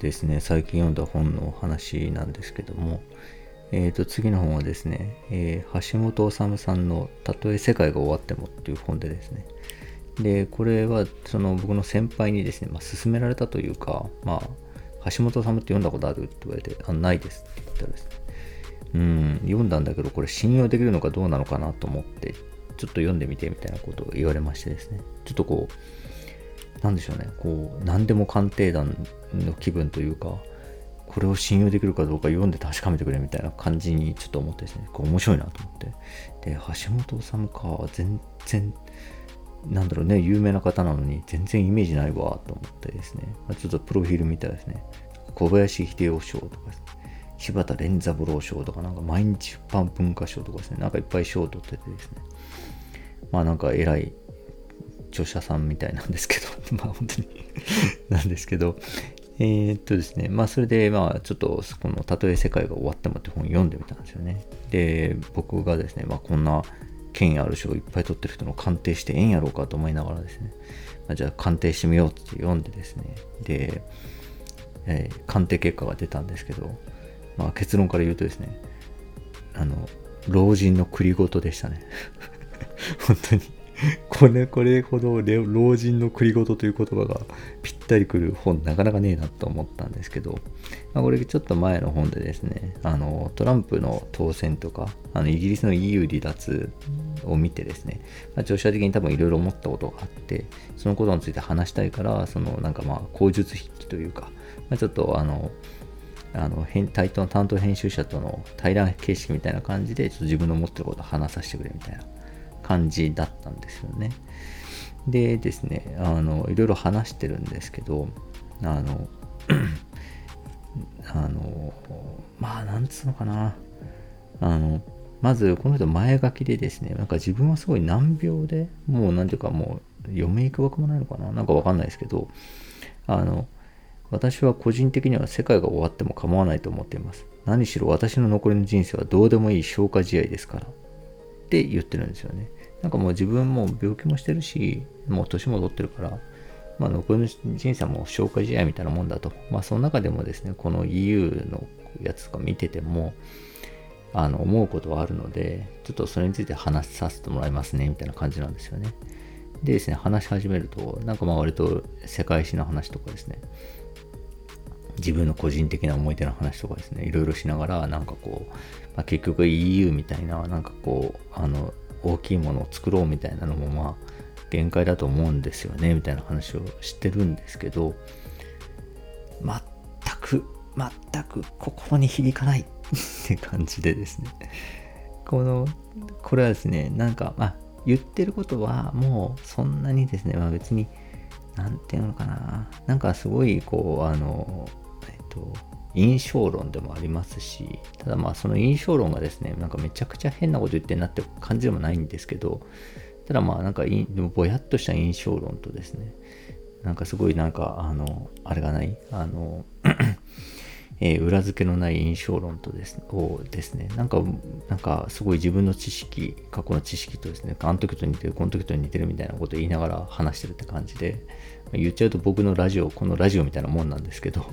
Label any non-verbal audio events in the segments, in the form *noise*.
ですね、最近読んだ本の話なんですけども、えー、と次の本はですね、えー、橋本治さんの「たとえ世界が終わっても」っていう本でですね、で、これはその僕の先輩にですね、まあ、勧められたというか、まあ、橋本治って読んだことあるって言われて、あ、ないですって言ったらですね、うん、読んだんだけど、これ信用できるのかどうなのかなと思って、ちょっと読んでみてみたいなことを言われましてですね、ちょっとこう、なんでしょうね、こう、何でも鑑定団の気分というか、これを信用できるかどうか読んで確かめてくれみたいな感じにちょっと思ってですね、こう面白いなと思って。で、橋本治か、全然、なんだろうね、有名な方なのに全然イメージないわと思ってですね、ちょっとプロフィール見たらですね、小林秀夫賞とかね、柴田連三郎賞とか、なんか毎日出版文化賞とかですね、なんかいっぱい賞を取っててですね、まあなんか偉い著者さんみたいなんですけど、まあ本当になんですけど、えー、っとですね、まあそれでまあちょっとこのたとえ世界が終わってもって本読んでみたんですよね。で、僕がですね、まあこんな権威ある賞いっぱい取ってる人の鑑定してええんやろうかと思いながらですね、まあ、じゃあ鑑定してみようって読んでですね、で、えー、鑑定結果が出たんですけど、まあ、結論から言うとですね、あの、老人の栗ごとでしたね。本当にこれ、これほど老人の栗ごとという言葉がぴったりくる本なかなかねえなと思ったんですけど、まあ、これちょっと前の本でですね、あの、トランプの当選とか、あの、イギリスの EU 離脱を見てですね、まあ、著者的に多分いろいろ思ったことがあって、そのことについて話したいから、そのなんかまあ、口述筆記というか、まあ、ちょっとあの、あの担当担当編集者との対談形式みたいな感じでちょっと自分の思ってることを話させてくれみたいな。感じだったんですよね。でですね、あの、いろいろ話してるんですけど、あの、*clears throat* あの、まあ、なんつうのかな。あの、まず、この人前書きでですね、なんか自分はすごい難病で、もうなんていうかもう、嫁行くわけもないのかななんかわかんないですけど、あの、私は個人的には世界が終わっても構わないと思っています。何しろ私の残りの人生はどうでもいい消化試合ですから。って言ってるんですよね。なんかもう自分も病気もしてるし、もう年も取ってるから、まあ残りの人生もう消化試合みたいなもんだと。まあその中でもですね、この EU のやつとか見てても、あの思うことはあるので、ちょっとそれについて話させてもらいますね、みたいな感じなんですよね。でですね、話し始めると、なんかまあ割と世界史の話とかですね、自分の個人的な思い出の話とかですね、いろいろしながら、なんかこう、まあ、結局 EU みたいな、なんかこう、あの、大きいものを作ろうみたいなのもまあ限界だと思うんですよねみたいな話をしてるんですけど全く全く心に響かない *laughs* って感じでですね。このこれはですねなんかまあ言ってることはもうそんなにですねまあ別に何て言うのかな。なんかすごいこうあのえっと印象論でもありますし、ただまあその印象論がですね、なんかめちゃくちゃ変なこと言ってんなって感じでもないんですけど、ただまあなんかでもぼやっとした印象論とですね、なんかすごいなんかあの、あれがない、あの *clears throat* えー、裏付けのない印象論とです、をですね、なんか、なんかすごい自分の知識、過去の知識とですね、あの時と似てる、この時と似てるみたいなことを言いながら話してるって感じで、言っちゃうと僕のラジオ、このラジオみたいなもんなんですけど、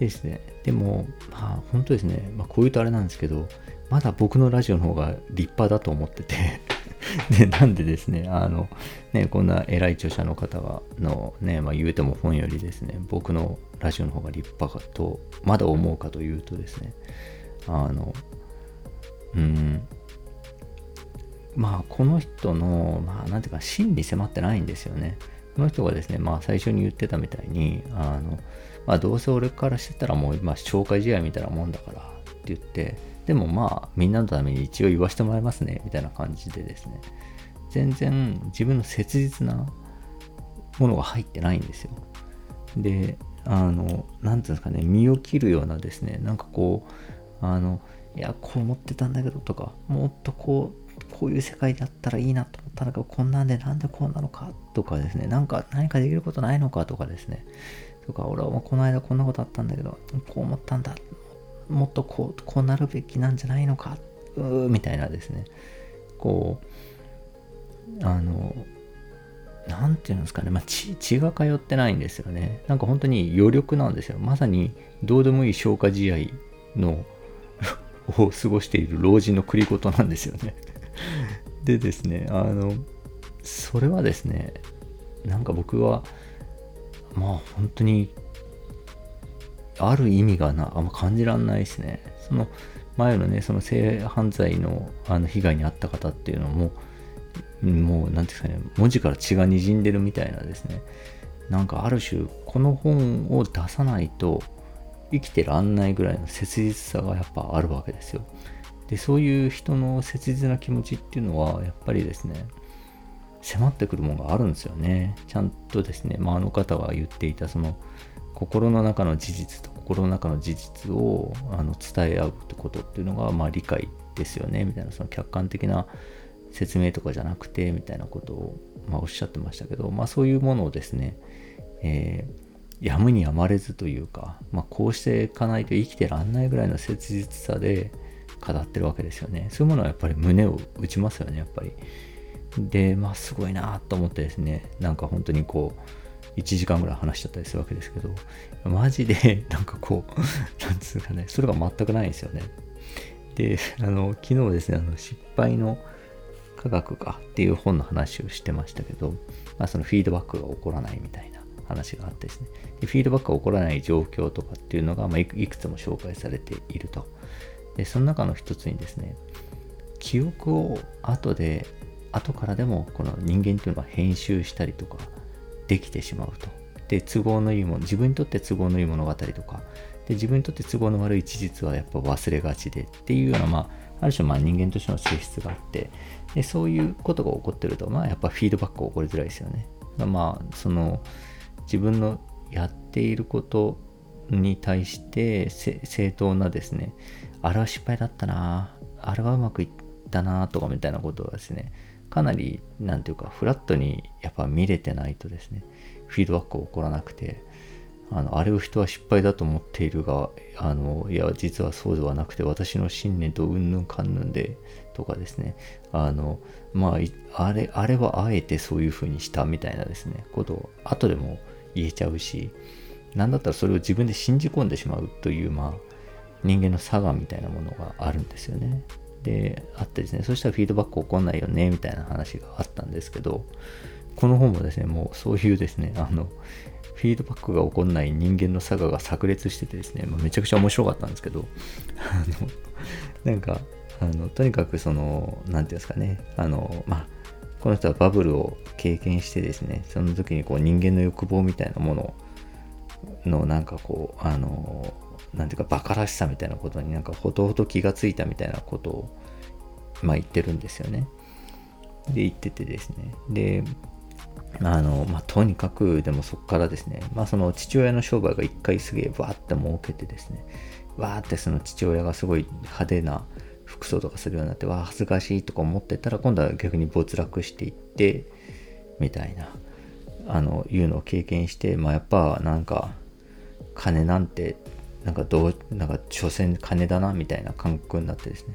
ですね。でも、まあ、本当ですね。まあ、こういうとあれなんですけど、まだ僕のラジオの方が立派だと思ってて *laughs* で、なんでですね、あの、ね、こんな偉い著者の方が、のね、まあ、言うても本よりですね、僕のラジオの方が立派かと、まだ思うかというとですね、あの、うん、まあ、この人の、まあ、なんていうか、真に迫ってないんですよね。この人がですね、まあ、最初に言ってたみたいに、あの、まあどうせ俺からしてたらもう今紹介試合みたいなもんだからって言って、でもまあみんなのために一応言わせてもらいますねみたいな感じでですね、全然自分の切実なものが入ってないんですよ。で、あの、なんていうんですかね、身を切るようなですね、なんかこう、あの、いや、こう思ってたんだけどとか、もっとこう、こういう世界だったらいいなと思ったんだけど、こんなんでなんでこうなのかとかですね、なんか何かできることないのかとかですね、とか、俺はこの間こんなことあったんだけど、こう思ったんだ。もっとこう、こうなるべきなんじゃないのか。うーみたいなですね。こう、あの、なんていうんですかね、まあ、血血が通ってないんですよね。なんか本当に余力なんですよ。まさにどうでもいい消化試合の *laughs* を過ごしている老人の繰り事なんですよね。でですね、あの、それはですね、なんか僕は、まあ本当に、ある意味がなあんま感じらんないですね。その前のね、その性犯罪のあの被害に遭った方っていうのも、もう、なんていうんですかね、文字から血が滲んでるみたいなですね、なんかある種、この本を出さないと生きてらんないぐらいの切実さがやっぱあるわけですよ。で、そういう人の切実な気持ちっていうのは、やっぱりですね、迫ってくるものがあるんですよね。ちゃんとですね、まあ、あの方が言っていた、その、心の中の事実と心の中の事実をあの伝え合うってことっていうのが、まあ、理解ですよねみたいなその客観的な説明とかじゃなくてみたいなことを、まあ、おっしゃってましたけど、まあ、そういうものをですね、えー、やむにやまれずというか、まあ、こうしていかないと生きてらんないぐらいの切実さで語ってるわけですよねそういうものはやっぱり胸を打ちますよねやっぱりでまあすごいなと思ってですねなんか本当にこう1時間ぐらい話しちゃったりするわけですけどマジで *laughs* なんかこうなんつうかねそれが全くないんですよね。であの昨日ですねあの失敗の科学かっていう本の話をしてましたけど、まあ、そのフィードバックが起こらないみたいな話があってですね。でフィードバックが起こらない状況とかっていうのが、まあ、いくつも紹介されていると。でその中の一つにですね記憶を後で後からでもこの人間というのは編集したりとかできてしまうと。で都合のいいもの自分にとって都合のいい物語とか。で自分にとって都合の悪い事実はやっぱ忘れがちでっていうようなまあある種まあ人間としての性質があって。でそういうことが起こってると、まあ、やっぱフィードバックが起こりづらいですよね。まあ、その自分のやっていることに対して正当なですね、あれは失敗だったな、あれはうまくいったなとかみたいなことはですね、かなり、なんていうか、フラットにやっぱ見れてないとですね、フィードバックが起こらなくて、あのあれを人は失敗だと思っているがあのいや実はそうではなくて私の信念とうんぬんかんぬんでとかですね。あのまああれあれはあえてそういうふうにしたみたいなですねことを後でも言えちゃうし何だったらそれを自分で信じ込んでしまうというまあ人間の差がみたいなものがあるんですよね。であってですねそしたらフィードバック起こんないよねみたいな話があったんですけどこの本もですねもうそういうですねあのフィードバックが起こんない人間の差が炸裂しててですね、ま、めちゃくちゃ面白かったんですけど、あの、なんか、あの、とにかくその、なんていうんですかね、あの、まあ、この人はバブルを経験してですね、その時にこう人間の欲望みたいなもののなんかこう、あの、なんていうかバカらしさみたいなことになんかほとほと気がついたみたいなことを、まあ言ってるんですよね。で、言っててですね。で、あの、まあ、とにかく、でもそこからですね、まあ、その父親の商売が一回すげえわーって儲けてですね、わーってその父親がすごい派手な服装とかするようになって、わー恥ずかしいとか思ってたら、今度は逆に没落していって、みたいな、あの、いうのを経験して、まあ、やっぱなんか、金なんて、なんかどう、なんか、所詮金だな、みたいな感覚になってですね、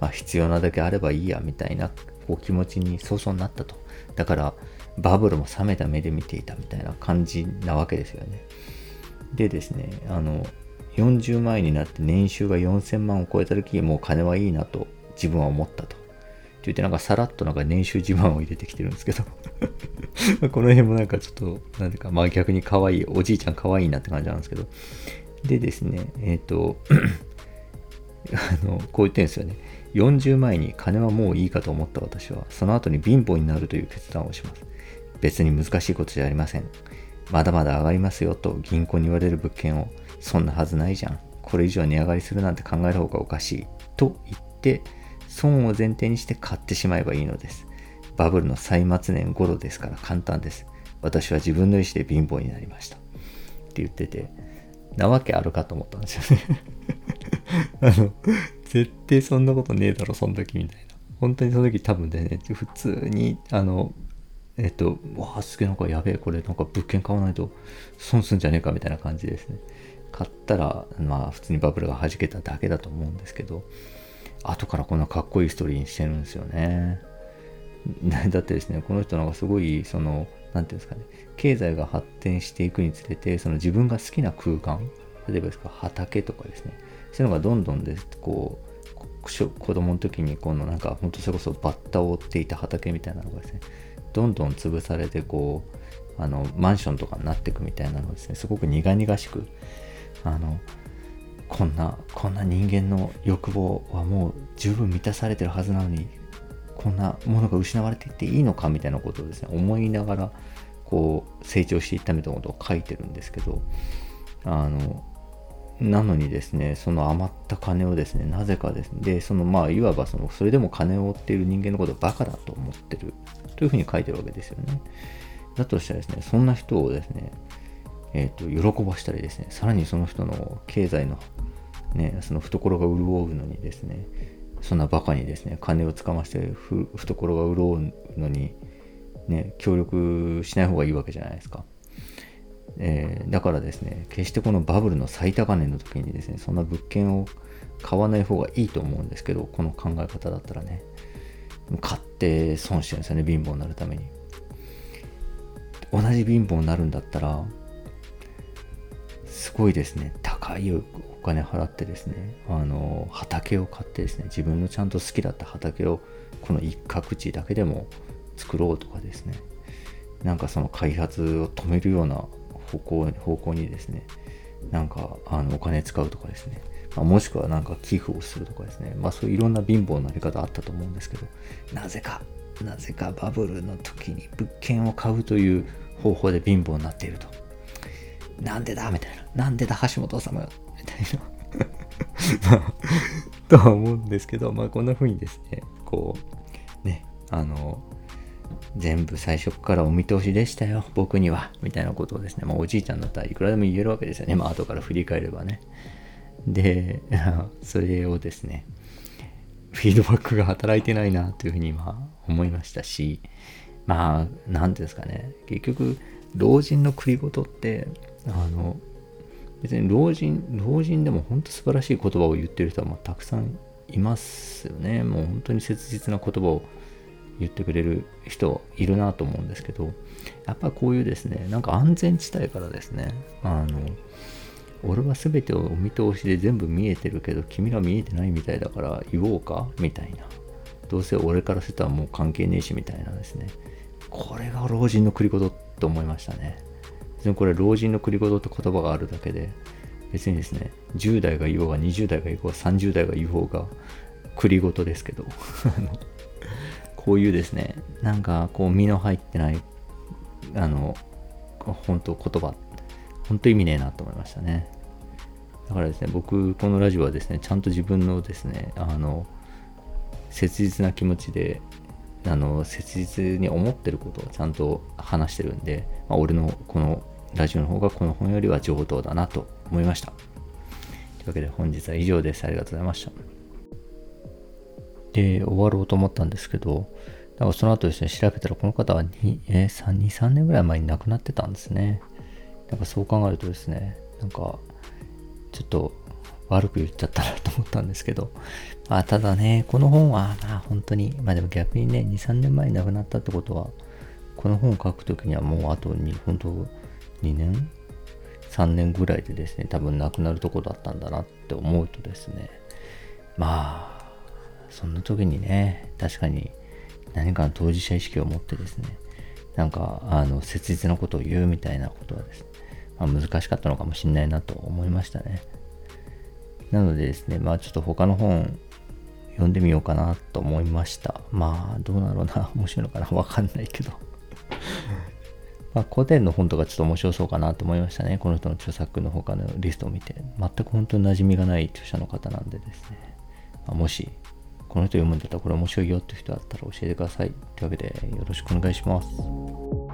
まあ、必要なだけあればいいや、みたいな、こう気持ちに早々になったと。だから、バブルも冷めた目で見ていたみたいな感じなわけですよね。でですね、あの、40万円になって年収が4000万を超えた時もう金はいいなと自分は思ったと。って言ってなんかさらっとなんか年収自慢を入れてきてるんですけど *laughs* この辺もなんかちょっと、なんていうか、まあ逆に可愛い、おじいちゃん可愛いなって感じなんですけど。でですね、えっ、ー、とあの、こう言ってるんですよね。40万円に金はもういいかと思った私は、その後に貧乏になるという決断をします。別に難しいことじゃありません。まだまだ上がりますよと銀行に言われる物件を、そんなはずないじゃん。これ以上値上がりするなんて考える方がおかしい。と言って、損を前提にして買ってしまえばいいのです。バブルの最末年頃ですから簡単です。私は自分の意思で貧乏になりました。って言ってて、なわけあるかと思ったんですよね *laughs* あの、絶対そんなことねえだろ、その時みたいな。本当にその時多分ね、普通に、あの、えっと、わあ、すげえなんかやべえ、これなんか物件買わないと損すんじゃねえかみたいな感じですね。買ったら、まあ普通にバブルが弾けただけだと思うんですけど、後からこんなかっこいいストーリーにしてるんですよね。*laughs* だってですね、この人なんかすごい、その、何ていうんですかね。経済が発展していくにつれてその自分が好きな空間例えばですか畑とかですね。そういうのがどんどんですこう子供の時にこのなんか本当それこそバッタを追っていた畑みたいなのがですねどんどん潰されてこうあのマンションとかになっていくみたいなのですねすごく苦々しくあのこんなこんな人間の欲望はもう十分満たされてるはずなのにこんなものが失われていっていいのかみたいなことをですね思いながらこう成長していったみたいなことを書いてるんですけどあのなのにですねその余った金をですねなぜかですねでそのまあいわばそのそれでも金を追っている人間のことをバカだと思ってるというふうに書いてるわけですよね。だとしたらですねそんな人をですねえーと、喜ばしたりですねさらにその人の経済のねその懐が潤うのにですねそんなバカにですね金をつかまして懐が潤うのにね協力しない方がいいわけじゃないですかえー、だからですね、決してこのバブルの最高値の時にですね、そんな物件を買わない方がいいと思うんですけど、この考え方だったらね、買って損してるんですよね、貧乏になるために。同じ貧乏になるんだったら、すごいですね、高いお金払ってですね、あの、畑を買ってですね、自分のちゃんと好きだった畑をこの一角地だけでも作ろうとかですね、なんかその開発を止めるような方向方向にですね、なんかあのお金使うとかですね、まあ、もしくはなんか寄付をするとかですね、まあそういういろんな貧乏なやり方あったと思うんですけど、なぜか、なぜかバブルの時に物件を買うという方法で貧乏になっていると。なんでだみたいな。なんでだ橋本様みたいな。*laughs* とは思うんですけど、まあこんな風にですね、こう、ね、あの、全部最初からお見通しでしたよ、僕には。みたいなことをですね、まあ、おじいちゃんだったらいくらでも言えるわけですよね。まあ、後から振り返ればね。で、*laughs* それをですね、フィードバックが働いてないなというふうに今思いましたし、まあ、何ていうんですかね、結局、老人の繰り言って、あの、別に老人、老人でも本当素晴らしい言葉を言ってる人はまたくさんいますよね。もう本当に切実な言葉を言ってくれる人いるなと思うんですけど、やっぱこういうですね、なんか安全地帯からですね、あの、俺は全てをお見通しで全部見えてるけど、君ら見えてないみたいだから言おうかみたいな。どうせ俺からするともう関係ねえしみたいなですね。これが老人の繰り言と思いましたね。別にこれ老人の繰り言って言葉があるだけで、別にですね、10代が言おうが20代が言おうが30代が言おうが、繰り言ですけど、*laughs* こういうですね、なんかこう身の入ってない、あの、本当言葉、本当意味ねえなと思いましたね。だからですね、僕、このラジオはですね、ちゃんと自分のですね、あの、切実な気持ちで、あの、切実に思ってることをちゃんと話してるんで、まあ、俺のこのラジオの方がこの本よりは上等だなと思いました。というわけで本日は以上です。ありがとうございました。で終わろうと思ったんですけど、だからその後ですね、調べたらこの方は2、えー、3、2、3年ぐらい前に亡くなってたんですね。なんかそう考えるとですね、なんかちょっと悪く言っちゃったなと思ったんですけど、まあただね、この本はまあ本当に、まあでも逆にね、2、3年前に亡くなったってことは、この本を書くときにはもうあとに、本当2年 ?3 年ぐらいでですね、多分亡くなるとこだったんだなって思うとですね、まあ、そんな時にね、確かに何かの当事者意識を持ってですね、なんか、あの、切実なことを言うみたいなことはですね、まあ、難しかったのかもしれないなと思いましたね。なのでですね、まあちょっと他の本読んでみようかなと思いました。まあどうだろうな、面白いのかな、わかんないけどまあ古典の本とかちょっと面白そうかなと思いましたね。この人の著作の他のリストを見て。全く本当に馴染みがない著者の方なんでですね。まあ、もしこの人読むんだったらこれ面白いよって人だったら教えてください。というわけでよろしくお願いします。